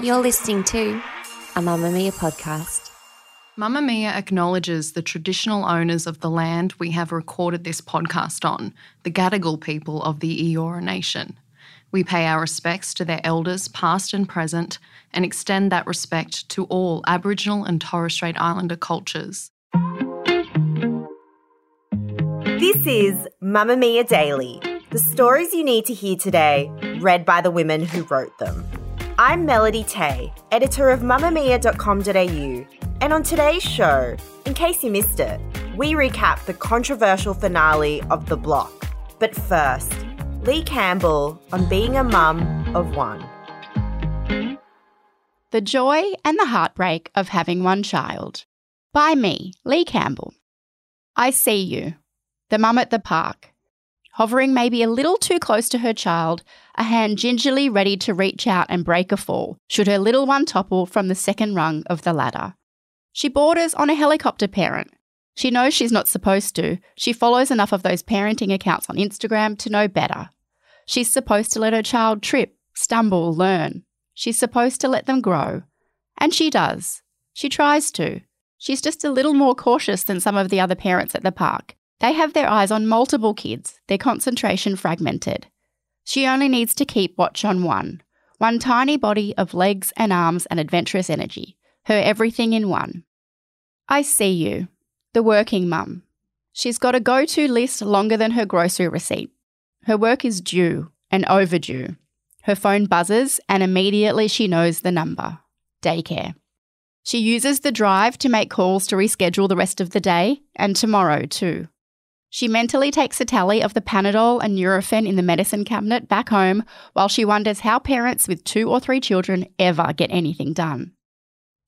You're listening to a Mamamia podcast. Mamamia acknowledges the traditional owners of the land we have recorded this podcast on, the Gadigal people of the Eora Nation. We pay our respects to their elders, past and present, and extend that respect to all Aboriginal and Torres Strait Islander cultures. This is Mamamia Daily, the stories you need to hear today, read by the women who wrote them. I'm Melody Teh, editor of mamamia.com.au, and on today's show, in case you missed it, we recap the controversial finale of The Block. But first, Leigh Campbell on being a mum of one. The Joy and the Heartbreak of Having One Child. By me, Leigh Campbell. I see you, the mum at the park, hovering maybe a little too close to her child, a hand gingerly ready to reach out and break a fall, should her little one topple from the second rung of the ladder. She borders on a helicopter parent. She knows she's not supposed to. She follows enough of those parenting accounts on Instagram to know better. She's supposed to let her child trip, stumble, learn. She's supposed to let them grow. And she does. She tries to. She's just a little more cautious than some of the other parents at the park. They have their eyes on multiple kids, their concentration fragmented. She only needs to keep watch on one one tiny body of legs and arms and adventurous energy, her everything in one. I see you, the working mum. She's got a go to list longer than her grocery receipt. Her work is due and overdue. Her phone buzzes, and immediately she knows the number daycare. She uses the drive to make calls to reschedule the rest of the day and tomorrow too. She mentally takes a tally of the Panadol and Nurofen in the medicine cabinet back home while she wonders how parents with two or three children ever get anything done.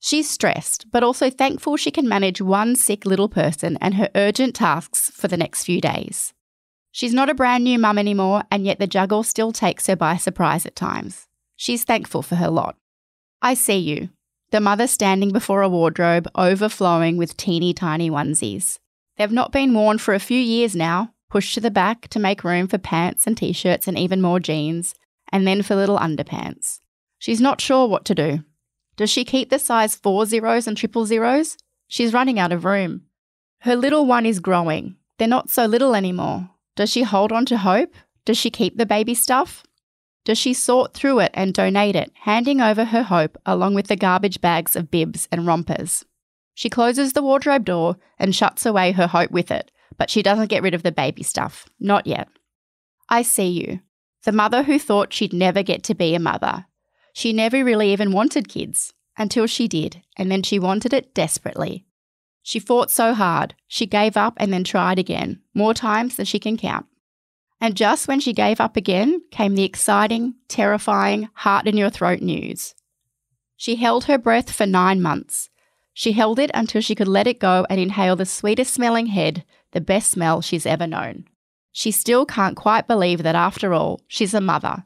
She's stressed, but also thankful she can manage one sick little person and her urgent tasks for the next few days. She's not a brand new mum anymore, and yet the juggle still takes her by surprise at times. She's thankful for her lot. I see you, the mother standing before a wardrobe overflowing with teeny tiny onesies. They've not been worn for a few years now, pushed to the back to make room for pants and t shirts and even more jeans, and then for little underpants. She's not sure what to do. Does she keep the size four zeros and triple zeros? She's running out of room. Her little one is growing. They're not so little anymore. Does she hold on to hope? Does she keep the baby stuff? Does she sort through it and donate it, handing over her hope along with the garbage bags of bibs and rompers? She closes the wardrobe door and shuts away her hope with it, but she doesn't get rid of the baby stuff. Not yet. I see you. The mother who thought she'd never get to be a mother. She never really even wanted kids until she did, and then she wanted it desperately. She fought so hard, she gave up and then tried again, more times than she can count. And just when she gave up again came the exciting, terrifying, heart in your throat news. She held her breath for nine months, she held it until she could let it go and inhale the sweetest smelling head, the best smell she's ever known. She still can't quite believe that after all, she's a mother.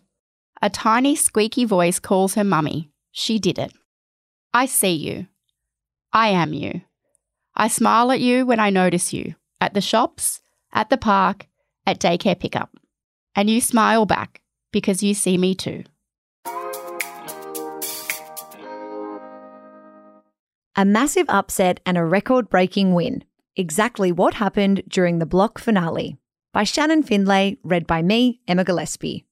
A tiny squeaky voice calls her mummy. She did it. I see you. I am you. I smile at you when I notice you, at the shops, at the park, at daycare pickup. And you smile back because you see me too. A massive upset and a record breaking win. Exactly what happened during the block finale. By Shannen Findlay, read by me, Emma Gillespie.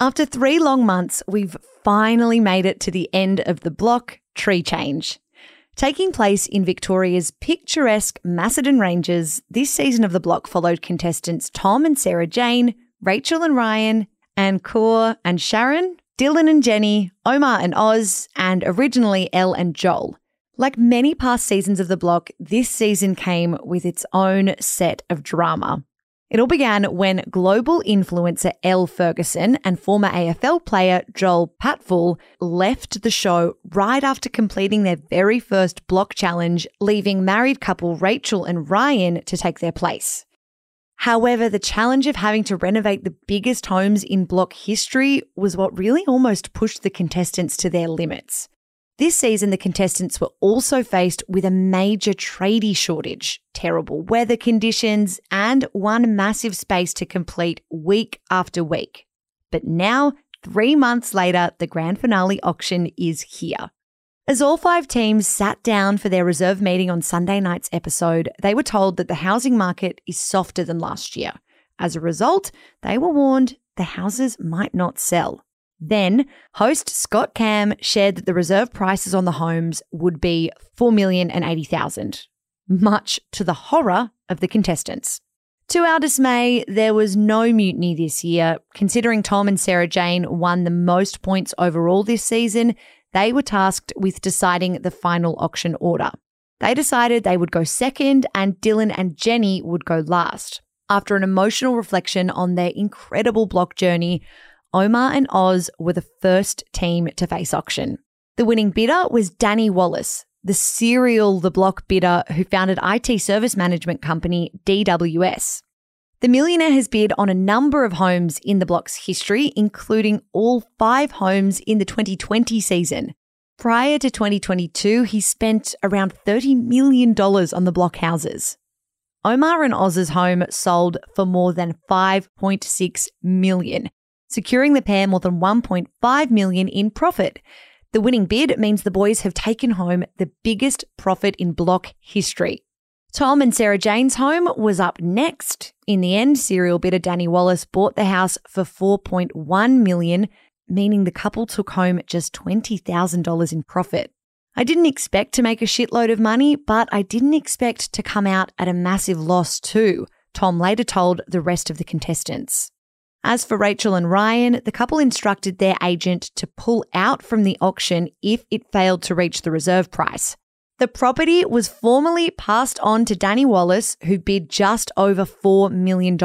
After three long months, we've finally made it to the end of the block tree change. Taking place in Victoria's picturesque Macedon Ranges, this season of the block followed contestants Tom and Sarah Jane, Rachel and Ryan, Ankur and Sharon, Dylan and Jenny, Omar and Oz, and originally Elle and Joel. Like many past seasons of The Block, this season came with its own set of drama. It all began when global influencer Elle Ferguson and former AFL player Joel Patfull left the show right after completing their very first block challenge, leaving married couple Rachel and Ryan to take their place. However, the challenge of having to renovate the biggest homes in block history was what really almost pushed the contestants to their limits. This season, the contestants were also faced with a major tradie shortage, terrible weather conditions, and one massive space to complete week after week. But now, three months later, the grand finale auction is here. As all five teams sat down for their reserve meeting on Sunday night's episode, they were told that the housing market is softer than last year. As a result, they were warned the houses might not sell. Then, host Scott Cam shared that the reserve prices on the homes would be 4,080,000, much to the horror of the contestants. To our dismay, there was no mutiny this year. Considering Tom and Sarah Jane won the most points overall this season, they were tasked with deciding the final auction order. They decided they would go second and Dylan and Jenny would go last. After an emotional reflection on their incredible block journey, Omar and Oz were the first team to face auction. The winning bidder was Danny Wallis, the serial The Block bidder who founded IT service management company DWS. The millionaire has bid on a number of homes in the block's history, including all five homes in the 2020 season. Prior to 2022, he spent around $30 million on the block houses. Omar and Oz's home sold for more than 5.6 million, securing the pair more than 1.5 million in profit. The winning bid means the boys have taken home the biggest profit in block history. Tom and Sarah Jane's home was up next. In the end, serial bidder Danny Wallis bought the house for 4.1 million, meaning the couple took home just $20,000 in profit. I didn't expect to make a shitload of money, but I didn't expect to come out at a massive loss too, Tom later told the rest of the contestants. As for Rachel and Ryan, the couple instructed their agent to pull out from the auction if it failed to reach the reserve price. The property was formally passed on to Danny Wallis, who bid just over $4 million.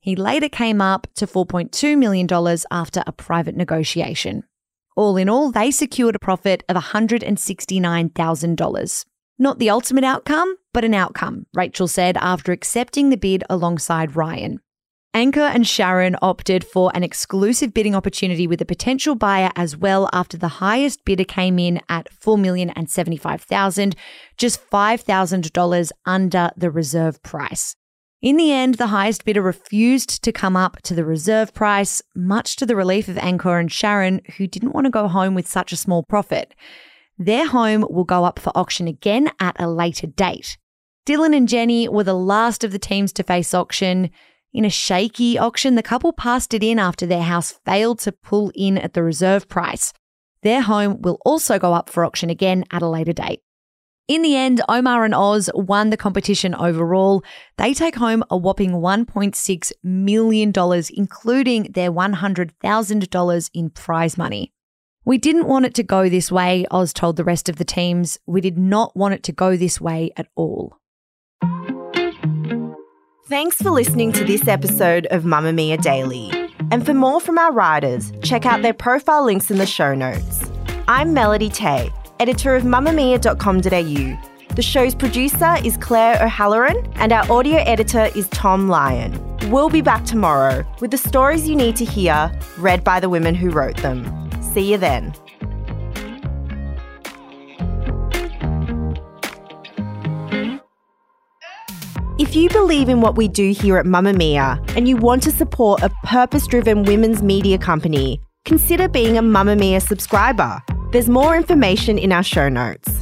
He later came up to $4.2 million after a private negotiation. All in all, they secured a profit of $169,000. Not the ultimate outcome, but an outcome, Rachel said after accepting the bid alongside Ryan. Ankur and Sharon opted for an exclusive bidding opportunity with a potential buyer as well after the highest bidder came in at 4,075,000, just $5,000 under the reserve price. In the end, the highest bidder refused to come up to the reserve price, much to the relief of Ankur and Sharon, who didn't want to go home with such a small profit. Their home will go up for auction again at a later date. Dylan and Jenny were the last of the teams to face auction. In a shaky auction, the couple passed it in after their house failed to pull in at the reserve price. Their home will also go up for auction again at a later date. In the end, Omar and Oz won the competition overall. They take home a whopping $1.6 million, including their $100,000 in prize money. We didn't want it to go this way, Oz told the rest of the teams. We did not want it to go this way at all. Thanks for listening to this episode of Mamamia Daily. And for more from our writers, check out their profile links in the show notes. I'm Melody Teh, editor of mamamia.com.au. The show's producer is Clare O'Halloran, and our audio editor is Thom Lion. We'll be back tomorrow with the stories you need to hear, read by the women who wrote them. See you then. If you believe in what we do here at Mamamia and you want to support a purpose driven women's media company, consider being a Mamamia subscriber. There's more information in our show notes.